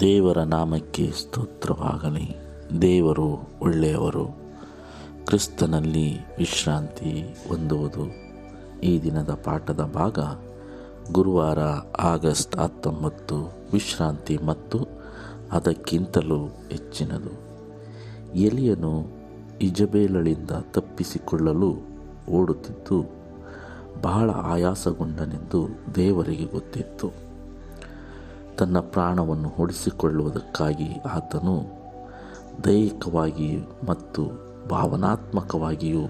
ದೇವರ ನಾಮಕ್ಕೆ ಸ್ತೋತ್ರವಾಗಲಿ. ದೇವರು ಒಳ್ಳೆಯವರು. ಕ್ರಿಸ್ತನಲ್ಲಿ ವಿಶ್ರಾಂತಿ ಹೊಂದುವುದು ಈ ದಿನದ ಪಾಠದ ಭಾಗ. ಗುರುವಾರ ಆಗಸ್ಟ್ ಹತ್ತೊಂಬತ್ತು ವಿಶ್ರಾಂತಿ ಮತ್ತು ಅದಕ್ಕಿಂತಲೂ ಹೆಚ್ಚಿನದು. ಎಲಿಯನು ಇಜಬೇಲಳಿಂದ ತಪ್ಪಿಸಿಕೊಳ್ಳಲು ಓಡುತ್ತಿದ್ದು ಬಹಳ ಆಯಾಸಗೊಂಡನೆಂದು ದೇವರಿಗೆ ಗೊತ್ತಿತ್ತು. ತನ್ನ ಪ್ರಾಣವನ್ನು ಹೊಡಿಸಿಕೊಳ್ಳುವುದಕ್ಕಾಗಿ ಆತನು ದೈಹಿಕವಾಗಿಯೂ ಮತ್ತು ಭಾವನಾತ್ಮಕವಾಗಿಯೂ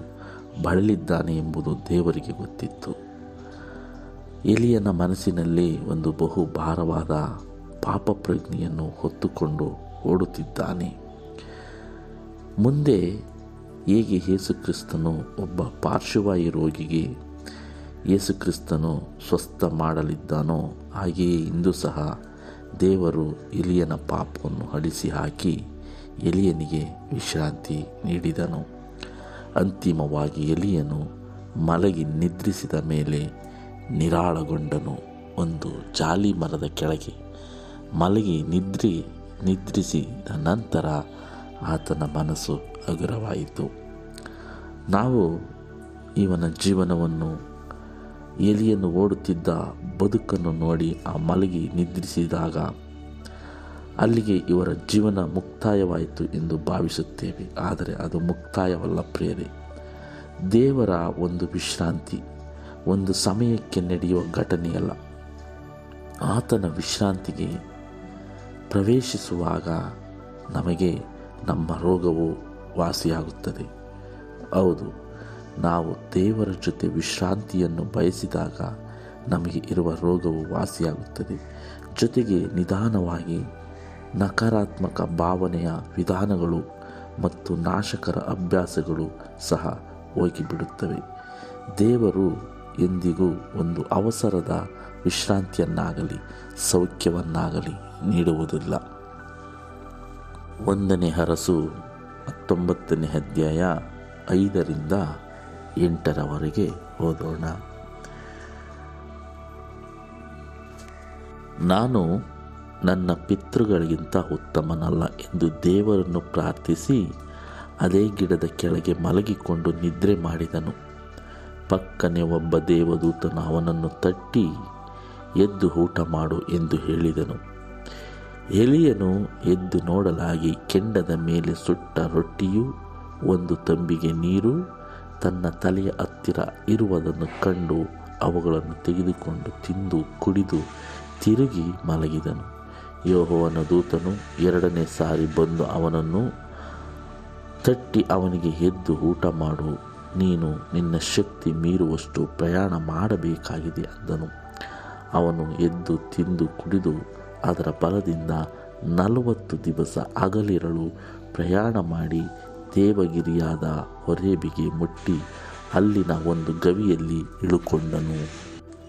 ಬಳಲಿದ್ದಾನೆ ಎಂಬುದು ದೇವರಿಗೆ ಗೊತ್ತಿತ್ತು. ಎಲಿಯನ ಮನಸ್ಸಿನಲ್ಲಿ ಒಂದು ಬಹು ಭಾರವಾದ ಪಾಪ ಪ್ರಜ್ಞೆಯನ್ನು ಹೊತ್ತುಕೊಂಡು ಓಡುತ್ತಿದ್ದಾನೆ. ಮುಂದೆ ಹೇಗೆ ಯೇಸುಕ್ರಿಸ್ತನು ಒಬ್ಬ ಪಾರ್ಶ್ವವಾಯು ರೋಗಿಗೆ ಯೇಸುಕ್ರಿಸ್ತನು ಸ್ವಸ್ಥ ಮಾಡಲಿದ್ದಾನೋ, ಹಾಗೆಯೇ ಇಂದು ಸಹ ದೇವರು ಎಲಿಯನ ಪಾಪವನ್ನು ಅಳಿಸಿ ಹಾಕಿ ಎಲಿಯನಿಗೆ ವಿಶ್ರಾಂತಿ ನೀಡಿದನು. ಅಂತಿಮವಾಗಿ ಎಲಿಯನು ಮಲಗಿ ನಿದ್ರಿಸಿದ ಮೇಲೆ ನಿರಾಳಗೊಂಡನು. ಒಂದು ಜಾಲಿ ಮರದ ಕೆಳಗೆ ಮಲಗಿ ನಿದ್ರಿ ನಿದ್ರಿಸಿದ ನಂತರ ಆತನ ಮನಸ್ಸು ಹಗುರವಾಯಿತು. ನಾವು ಇವನ ಜೀವನವನ್ನು ಎಲಿಯನ್ನು ಓಡುತ್ತಿದ್ದ ಬದುಕನ್ನು ನೋಡಿ ಆ ಮಲಗಿ ನಿದ್ರಿಸಿದಾಗ ಅಲ್ಲಿಗೆ ಇವರ ಜೀವನ ಮುಕ್ತಾಯವಾಯಿತು ಎಂದು ಭಾವಿಸುತ್ತೇವೆ. ಆದರೆ ಅದು ಮುಕ್ತಾಯವಲ್ಲ ಪ್ರೇರೆ ದೇವರ ಒಂದು ವಿಶ್ರಾಂತಿ, ಒಂದು ಸಮಯಕ್ಕೆ ನಡೆಯುವ ಘಟನೆಯಲ್ಲ. ಆತನ ವಿಶ್ರಾಂತಿಗೆ ಪ್ರವೇಶಿಸುವಾಗ ನಮಗೆ ನಮ್ಮ ರೋಗವು ವಾಸಿಯಾಗುತ್ತದೆ. ಹೌದು, ನಾವು ದೇವರ ಜೊತೆ ವಿಶ್ರಾಂತಿಯನ್ನು ಬಯಸಿದಾಗ ನಮಗೆ ಇರುವ ರೋಗವು ವಾಸಿಯಾಗುತ್ತದೆ. ಜೊತೆಗೆ ನಿಧಾನವಾಗಿ ನಕಾರಾತ್ಮಕ ಭಾವನೆಯ ವಿಧಾನಗಳು ಮತ್ತು ನಾಶಕರ ಅಭ್ಯಾಸಗಳು ಸಹ ಹೋಗಿಬಿಡುತ್ತವೆ. ದೇವರು ಎಂದಿಗೂ ಒಂದು ಅವಸರದ ವಿಶ್ರಾಂತಿಯನ್ನಾಗಲಿ, ಸೌಖ್ಯವನ್ನಾಗಲಿ ನೀಡುವುದಿಲ್ಲ. ಒಂದನೇ ಹರಸು ಹತ್ತೊಂಬತ್ತನೇ ಅಧ್ಯಾಯ ಐದರಿಂದ ಎಂಟರವರೆಗೆ ಓದೋಣ. ನಾನು ನನ್ನ ಪಿತೃಗಳಿಗಿಂತ ಉತ್ತಮನಲ್ಲ ಎಂದು ದೇವರನ್ನು ಪ್ರಾರ್ಥಿಸಿ ಅದೇ ಗಿಡದ ಕೆಳಗೆ ಮಲಗಿಕೊಂಡು ನಿದ್ರೆ ಮಾಡಿದನು. ಪಕ್ಕನೆ ಒಬ್ಬ ದೇವದೂತನು ಅವನನ್ನು ತಟ್ಟಿ ಎದ್ದು ಊಟ ಮಾಡು ಎಂದು ಹೇಳಿದನು. ಎಲಿಯನು ಎದ್ದು ನೋಡಲಾಗಿ ಕೆಂಡದ ಮೇಲೆ ಸುಟ್ಟ ರೊಟ್ಟಿಯೂ, ಒಂದು ತಂಬಿಗೆ ನೀರು, ತನ್ನ ತಲೆಯ ಹತ್ತಿರ ಇರುವುದನ್ನು ಕಂಡು ಅವುಗಳನ್ನು ತೆಗೆದುಕೊಂಡು ತಿಂದು ಕುಡಿದು ತಿರುಗಿ ಮಲಗಿದನು. ಯೋಹೋವನ ದೂತನು ಎರಡನೇ ಸಾರಿ ಬಂದು ಅವನನ್ನು ತಟ್ಟಿ ಅವನಿಗೆ ಎದ್ದು ಊಟ ಮಾಡು, ನೀನು ನಿನ್ನ ಶಕ್ತಿ ಮೀರುವಷ್ಟು ಪ್ರಯಾಣ ಮಾಡಬೇಕಾಗಿದೆ ಅಂದನು. ಅವನು ಎದ್ದು ತಿಂದು ಕುಡಿದು ಅದರ ಬಲದಿಂದ ನಲವತ್ತು ದಿವಸ ಅಗಲಿರಲು ಪ್ರಯಾಣ ಮಾಡಿ ದೇವಗಿರಿಯಾದ ಹೊರೇಬಿಗೆ ಮುಟ್ಟಿ ಅಲ್ಲಿನ ಒಂದು ಗವಿಯಲ್ಲಿ ಇಳುಕೊಂಡನು.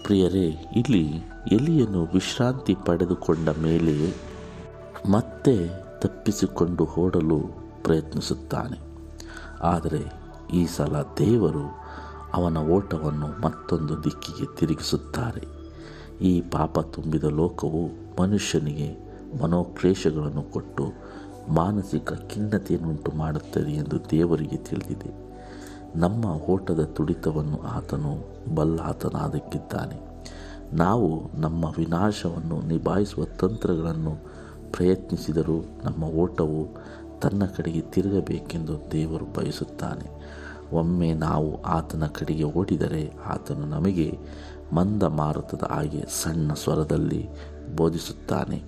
ಪ್ರಿಯರೇ, ಇಲ್ಲಿ ಎಲಿಯನ್ನು ವಿಶ್ರಾಂತಿ ಪಡೆದುಕೊಂಡ ಮೇಲೆ ಮತ್ತೆ ತಪ್ಪಿಸಿಕೊಂಡು ಓಡಲು ಪ್ರಯತ್ನಿಸುತ್ತಾನೆ. ಆದರೆ ಈ ಸಲ ದೇವರು ಅವನ ಓಟವನ್ನು ಮತ್ತೊಂದು ದಿಕ್ಕಿಗೆ ತಿರುಗಿಸುತ್ತಾರೆ. ಈ ಪಾಪ ತುಂಬಿದ ಲೋಕವು ಮನುಷ್ಯನಿಗೆ ಮನೋಕ್ಲೇಶಗಳನ್ನು ಕೊಟ್ಟು ಮಾನಸಿಕ ಖಿನ್ನತೆಯನ್ನುಂಟು ಮಾಡುತ್ತದೆ ಎಂದು ದೇವರಿಗೆ ತಿಳಿದಿದೆ. ನಮ್ಮ ಓಟದ ತುಡಿತವನ್ನು ಆತನು ಬಲ್ಲಾತನಾದಕ್ಕಿದ್ದಾನೆ. ನಾವು ನಮ್ಮ ವಿನಾಶವನ್ನು ನಿಭಾಯಿಸುವ ತಂತ್ರಗಳನ್ನು ಪ್ರಯತ್ನಿಸಿದರೂ ನಮ್ಮ ಓಟವು ತನ್ನ ಕಡೆಗೆ ತಿರುಗಬೇಕೆಂದು ದೇವರು ಬಯಸುತ್ತಾನೆ. ಒಮ್ಮೆ ನಾವು ಆತನ ಕಡೆಗೆ ಓಡಿದರೆ ಆತನು ನಮಗೆ ಮಂದ ಮಾರುತದ ಹಾಗೆ ಸಣ್ಣ ಸ್ವರದಲ್ಲಿ ಬೋಧಿಸುತ್ತಾನೆ.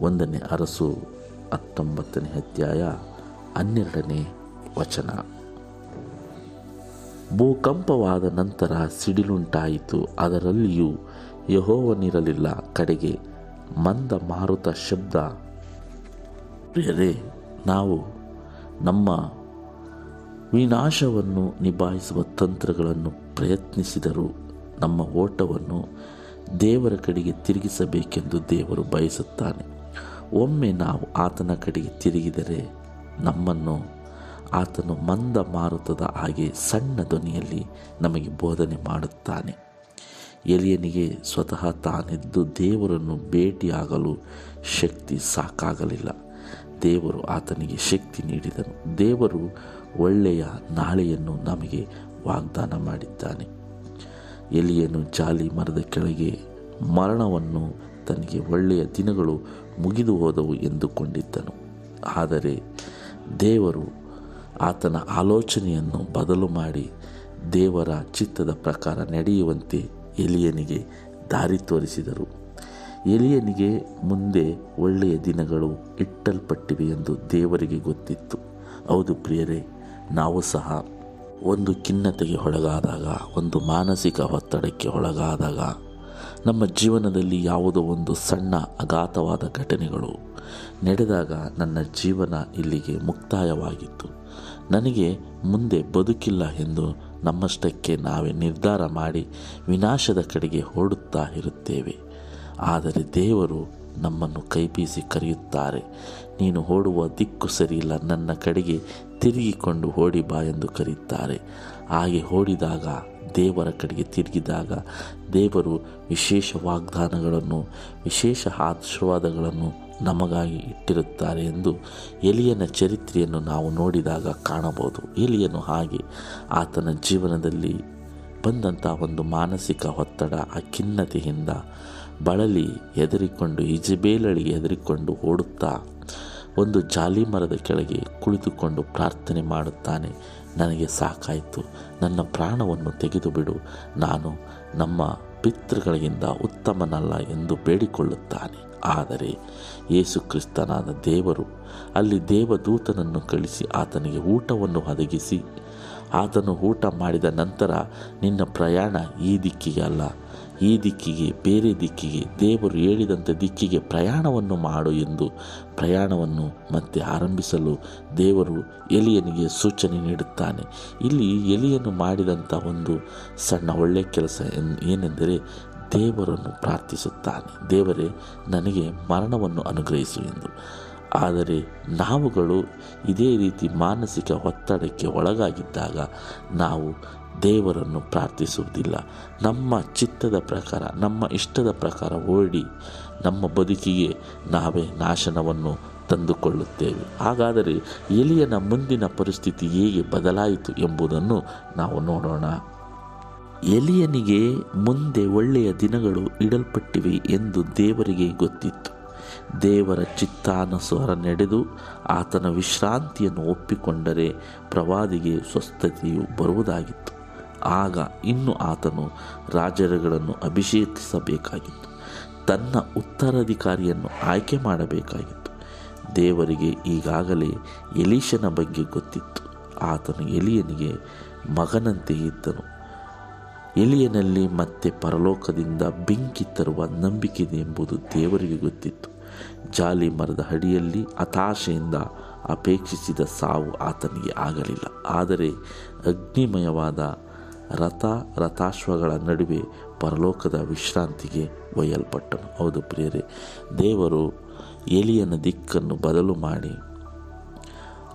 ಒಂದನೇ ಅರಸು ಹತ್ತೊಂಬತ್ತನೇ ಅಧ್ಯಾಯ ಹನ್ನೆರಡನೇ ವಚನ. ಭೂಕಂಪವಾದ ನಂತರ ಸಿಡಿಲುಂಟಾಯಿತು. ಅದರಲ್ಲಿಯೂ ಯಹೋವನಿರಲಿಲ್ಲ. ಕಡೆಗೆ ಮಂದ ಮಾರುತ ಶಬ್ದ, ಪ್ರಿಯರೇ, ನಾವು ನಮ್ಮ ವಿನಾಶವನ್ನು ನಿಭಾಯಿಸುವ ತಂತ್ರಗಳನ್ನು ಪ್ರಯತ್ನಿಸಿದರೂ ನಮ್ಮ ಓಟವನ್ನು ದೇವರ ಕಡೆಗೆ ತಿರುಗಿಸಬೇಕೆಂದು ದೇವರು ಬಯಸುತ್ತಾನೆ. ಒಮ್ಮೆ ನಾವು ಆತನ ಕಡೆಗೆ ತಿರುಗಿದರೆ ನಮ್ಮನ್ನು ಆತನು ಮಂದ ಮಾರುತದ ಹಾಗೆ ಸಣ್ಣ ಧ್ವನಿಯಲ್ಲಿ ನಮಗೆ ಬೋಧನೆ ಮಾಡುತ್ತಾನೆ. ಎಲಿಯನಿಗೆ ಸ್ವತಃ ತಾನಿದ್ದು ದೇವರನ್ನು ಭೇಟಿಯಾಗಲು ಶಕ್ತಿ ಸಾಕಾಗಲಿಲ್ಲ. ದೇವರು ಆತನಿಗೆ ಶಕ್ತಿ ನೀಡಿದನು. ದೇವರು ಒಳ್ಳೆಯ ನಾಳೆಯನ್ನು ನಮಗೆ ವಾಗ್ದಾನ ಮಾಡಿದ್ದಾನೆ. ಎಲಿಯನು ಜಾಲಿ ಮರದ ಕೆಳಗೆ ಮರಣವನ್ನು ತನಗೆ ಒಳ್ಳೆಯ ದಿನಗಳು ಮುಗಿದು ಹೋದವು ಎಂದುಕೊಂಡಿದ್ದನು. ಆದರೆ ದೇವರು ಆತನ ಆಲೋಚನೆಯನ್ನು ಬದಲು ಮಾಡಿ ದೇವರ ಚಿತ್ತದ ಪ್ರಕಾರ ನಡೆಯುವಂತೆ ಎಲಿಯನಿಗೆ ದಾರಿ ತೋರಿಸಿದರು. ಎಲಿಯನಿಗೆ ಮುಂದೆ ಒಳ್ಳೆಯ ದಿನಗಳು ಇಟ್ಟಲ್ಪಟ್ಟಿವೆ ಎಂದು ದೇವರಿಗೆ ಗೊತ್ತಿತ್ತು. ಹೌದು ಪ್ರಿಯರೇ, ನಾವು ಸಹ ಒಂದು ಖಿನ್ನತೆಗೆ ಒಳಗಾದಾಗ, ಒಂದು ಮಾನಸಿಕ ಒತ್ತಡಕ್ಕೆ ಒಳಗಾದಾಗ, ನಮ್ಮ ಜೀವನದಲ್ಲಿ ಯಾವುದೋ ಒಂದು ಸಣ್ಣ ಅಗಾಧವಾದ ಘಟನೆಗಳು ನಡೆದಾಗ ನನ್ನ ಜೀವನ ಇಲ್ಲಿಗೆ ಮುಕ್ತಾಯವಾಗಿತ್ತು. ನನಗೆ ಮುಂದೆ ಬದುಕಿಲ್ಲ ಎಂದು ನಮ್ಮಷ್ಟಕ್ಕೆ ನಾವೇ ನಿರ್ಧಾರ ಮಾಡಿ ವಿನಾಶದ ಕಡೆಗೆ ಓಡುತ್ತಾ ಇರುತ್ತೇವೆ. ಆದರೆ ದೇವರು ನಮ್ಮನ್ನು ಕೈಬೀಸಿ ಕರೆಯುತ್ತಾರೆ, ನೀನು ಓಡುವ ದಿಕ್ಕು ಸರಿಯಿಲ್ಲ, ನನ್ನ ಕಡೆಗೆ ತಿರುಗಿಕೊಂಡು ಓಡಿ ಬಾ ಎಂದು ಕರೆಯುತ್ತಾರೆ ಹಾಗೆ ಓಡಿದಾಗ, ದೇವರ ಕಡೆಗೆ ತಿರುಗಿದಾಗ, ದೇವರು ವಿಶೇಷ ವಾಗ್ದಾನಗಳನ್ನು, ವಿಶೇಷ ಆಶೀರ್ವಾದಗಳನ್ನು ನಮಗಾಗಿ ಇಟ್ಟಿರುತ್ತಾರೆ ಎಂದು ಎಲಿಯನ ಚರಿತ್ರೆಯನ್ನು ನಾವು ನೋಡಿದಾಗ ಕಾಣಬಹುದು. ಎಲಿಯನು ಹಾಗೆ ಆತನ ಜೀವನದಲ್ಲಿ ಬಂದಂಥ ಒಂದು ಮಾನಸಿಕ ಒತ್ತಡ ಆ ಖಿನ್ನತೆಯಿಂದ ಬಳಲಿ ಹೆದರಿಕೊಂಡು ಇಜಬೇಲಳಿಗೆ ಹೆದರಿಕೊಂಡು ಓಡುತ್ತಾ ಒಂದು ಜಾಲಿ ಮರದ ಕೆಳಗೆ ಕುಳಿತುಕೊಂಡು ಪ್ರಾರ್ಥನೆ ಮಾಡುತ್ತಾನೆ. ನನಗೆ ಸಾಕಾಯಿತು. ನನ್ನ ಪ್ರಾಣವನ್ನು ತೆಗೆದುಬಿಡು. ನಾನು ನಮ್ಮ ಪಿತೃಗಳಿಗಿಂತ ಉತ್ತಮನಲ್ಲ ಎಂದು ಬೇಡಿಕೊಳ್ಳುತ್ತಾನೆ. ಆದರೆ ಯೇಸು ಕ್ರಿಸ್ತನಾದ ದೇವರು ಅಲ್ಲಿ ದೇವದೂತನನ್ನು ಕಳಿಸಿ ಆತನಿಗೆ ಊಟವನ್ನು ಒದಗಿಸಿ, ಆತನು ಊಟ ಮಾಡಿದ ನಂತರ ನಿನ್ನ ಪ್ರಯಾಣ ಈ ದಿಕ್ಕಿಗೆ ಅಲ್ಲ. ಈ ದಿಕ್ಕಿಗೆ, ಬೇರೆ ದಿಕ್ಕಿಗೆ, ದೇವರು ಹೇಳಿದಂಥ ದಿಕ್ಕಿಗೆ ಪ್ರಯಾಣವನ್ನು ಮಾಡು ಎಂದು ಪ್ರಯಾಣವನ್ನು ಮತ್ತೆ ಆರಂಭಿಸಲು ದೇವರು ಎಲಿಯನಿಗೆ ಸೂಚನೆ ನೀಡುತ್ತಾನೆ. ಇಲ್ಲಿ ಎಲಿಯನು ಮಾಡಿದಂಥ ಒಂದು ಸಣ್ಣ ಒಳ್ಳೆಯ ಕೆಲಸ ಏನೆಂದರೆ ದೇವರನ್ನು ಪ್ರಾರ್ಥಿಸುತ್ತಾನೆ. ದೇವರೇ, ನನಗೆ ಮರಣವನ್ನು ಅನುಗ್ರಹಿಸು ಎಂದು. ಆದರೆ ನಾವುಗಳು ಇದೇ ರೀತಿ ಮಾನಸಿಕ ಒತ್ತಡಕ್ಕೆ ಒಳಗಾಗಿದ್ದಾಗ ನಾವು ದೇವರನ್ನು ಪ್ರಾರ್ಥಿಸುವುದಿಲ್ಲ. ನಮ್ಮ ಚಿತ್ತದ ಪ್ರಕಾರ, ನಮ್ಮ ಇಷ್ಟದ ಪ್ರಕಾರ ಓಡಿ ನಮ್ಮ ಬದುಕಿಗೆ ನಾವೇ ನಾಶನವನ್ನು ತಂದುಕೊಳ್ಳುತ್ತೇವೆ. ಹಾಗಾದರೆ ಎಲಿಯನ ಮುಂದಿನ ಪರಿಸ್ಥಿತಿ ಹೇಗೆ ಬದಲಾಯಿತು ಎಂಬುದನ್ನು ನಾವು ನೋಡೋಣ. ಎಲಿಯನಿಗೆ ಮುಂದೆ ಒಳ್ಳೆಯ ದಿನಗಳು ಇಡಲ್ಪಟ್ಟಿವೆ ಎಂದು ದೇವರಿಗೆ ಗೊತ್ತಿತ್ತು. ದೇವರ ಚಿತ್ತಾನುಸಾರ ನಡೆದು ಆತನ ವಿಶ್ರಾಂತಿಯನ್ನು ಒಪ್ಪಿಕೊಂಡರೆ ಪ್ರವಾದಿಗೆ ಸ್ವಸ್ಥತೆಯು ಬರುವುದಾಗಿತ್ತು. ಆಗ ಇನ್ನು ಆತನು ರಾಜರುಗಳನ್ನು ಅಭಿಷೇಕಿಸಬೇಕಾಗಿತ್ತು. ತನ್ನ ಉತ್ತರಾಧಿಕಾರಿಯನ್ನು ಆಯ್ಕೆ ಮಾಡಬೇಕಾಗಿತ್ತು. ದೇವರಿಗೆ ಈಗಾಗಲೇ ಎಲೀಶನ ಬಗ್ಗೆ ಗೊತ್ತಿತ್ತು. ಆತನು ಎಲಿಯನಿಗೆ ಮಗನಂತೆ ಇದ್ದನು. ಎಲಿಯನಲ್ಲಿ ಮತ್ತೆ ಪರಲೋಕದಿಂದ ಬೆಂಕಿ ತರುವ ನಂಬಿಕೆಯಿದೆ ಎಂಬುದು ದೇವರಿಗೆ ಗೊತ್ತಿತ್ತು. ಜಾಲಿ ಮರದ ಅಡಿಯಲ್ಲಿ ಹತಾಶೆಯಿಂದ ಅಪೇಕ್ಷಿಸಿದ ಸಾವು ಆತನಿಗೆ ಆಗಲಿಲ್ಲ. ಆದರೆ ಅಗ್ನಿಮಯವಾದ ರಥ ರಥಾಶ್ವಗಳ ನಡುವೆ ಪರಲೋಕದ ವಿಶ್ರಾಂತಿಗೆ ಒಯ್ಯಲ್ಪಟ್ಟನು. ಹೌದು ಪ್ರಿಯರೇ, ದೇವರು ಎಲಿಯನ ದಿಕ್ಕನ್ನು ಬದಲು ಮಾಡಿ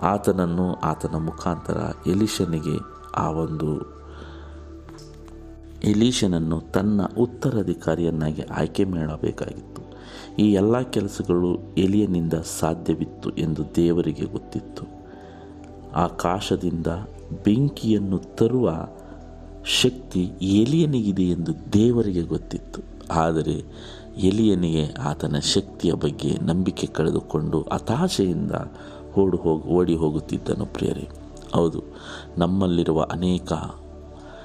ಆತನನ್ನು ಆತನ ಮುಖಾಂತರ ಎಲಿಶನಿಗೆ ಆ ಒಂದು ಎಲೀಶನನ್ನು ತನ್ನ ಉತ್ತರಾಧಿಕಾರಿಯನ್ನಾಗಿ ಆಯ್ಕೆ ಮಾಡಬೇಕಾಗಿತ್ತು. ಈ ಎಲ್ಲ ಕೆಲಸಗಳು ಎಲಿಯನಿಂದ ಸಾಧ್ಯವಿತ್ತು ಎಂದು ದೇವರಿಗೆ ಗೊತ್ತಿತ್ತು. ಆಕಾಶದಿಂದ ಬೆಂಕಿಯನ್ನು ತರುವ ಶಕ್ತಿ ಎಲಿಯನಿಗಿದೆ ಎಂದು ದೇವರಿಗೆ ಗೊತ್ತಿತ್ತು. ಆದರೆ ಎಲಿಯನಿಗೆ ಆತನ ಶಕ್ತಿಯ ಬಗ್ಗೆ ನಂಬಿಕೆ ಕಳೆದುಕೊಂಡು ಹತಾಶೆಯಿಂದ ಓಡು ಹೋಗಿ, ಓಡಿ ಹೋಗುತ್ತಿದ್ದನು ಪ್ರಿಯರೇ. ಹೌದು, ನಮ್ಮಲ್ಲಿರುವ ಅನೇಕ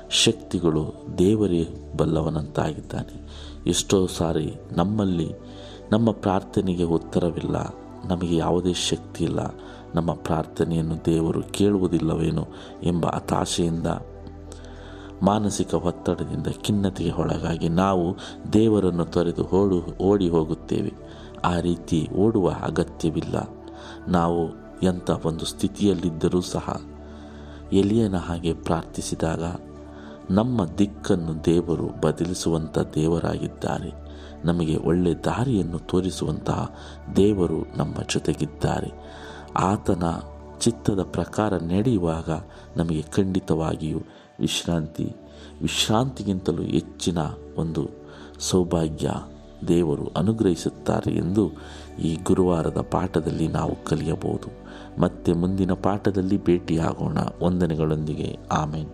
ಶಕ್ತಿಗಳು ದೇವರೇ ಬಲ್ಲವನಂತಾಗಿದ್ದಾನೆ. ಎಷ್ಟೋ ಸಾರಿ ನಮ್ಮಲ್ಲಿ ನಮ್ಮ ಪ್ರಾರ್ಥನೆಗೆ ಉತ್ತರವಿಲ್ಲ. ನಮಗೆ ಯಾವುದೇ ಶಕ್ತಿ ಇಲ್ಲ. ನಮ್ಮ ಪ್ರಾರ್ಥನೆಯನ್ನು ದೇವರು ಕೇಳುವುದಿಲ್ಲವೇನೋ ಎಂಬ ಹತಾಶೆಯಿಂದ ಮಾನಸಿಕ ಒತ್ತಡದಿಂದ ಖಿನ್ನತೆಗೆ ಒಳಗಾಗಿ ನಾವು ದೇವರನ್ನು ತೊರೆದು ಓಡು, ಓಡಿ ಹೋಗುತ್ತೇವೆ. ಆ ರೀತಿ ಓಡುವ ಅಗತ್ಯವಿಲ್ಲ. ನಾವು ಎಂಥ ಒಂದು ಸ್ಥಿತಿಯಲ್ಲಿದ್ದರೂ ಸಹ ಎಲಿಯನ ಹಾಗೆ ಪ್ರಾರ್ಥಿಸಿದಾಗ ನಮ್ಮ ದಿಕ್ಕನ್ನು ದೇವರು ಬದಲಿಸುವಂಥ ದೇವರಾಗಿದ್ದಾರೆ. ನಮಗೆ ಒಳ್ಳೆ ದಾರಿಯನ್ನು ತೋರಿಸುವಂತಹ ದೇವರು ನಮ್ಮ ಜೊತೆಗಿದ್ದಾರೆ. ಆತನ ಚಿತ್ತದ ಪ್ರಕಾರ ನಡೆಯುವಾಗ ನಮಗೆ ಖಂಡಿತವಾಗಿಯೂ ವಿಶ್ರಾಂತಿ, ವಿಶ್ರಾಂತಿಗಿಂತಲೂ ಹೆಚ್ಚಿನ ಒಂದು ಸೌಭಾಗ್ಯ ದೇವರು ಅನುಗ್ರಹಿಸುತ್ತಾರೆ ಎಂದು ಈ ಗುರುವಾರದ ಪಾಠದಲ್ಲಿ ನಾವು ಕಲಿಯಬಹುದು. ಮತ್ತೆ ಮುಂದಿನ ಪಾಠದಲ್ಲಿ ಭೇಟಿಯಾಗೋಣ. ವಂದನೆಗಳೊಂದಿಗೆ. ಆಮೇನ್.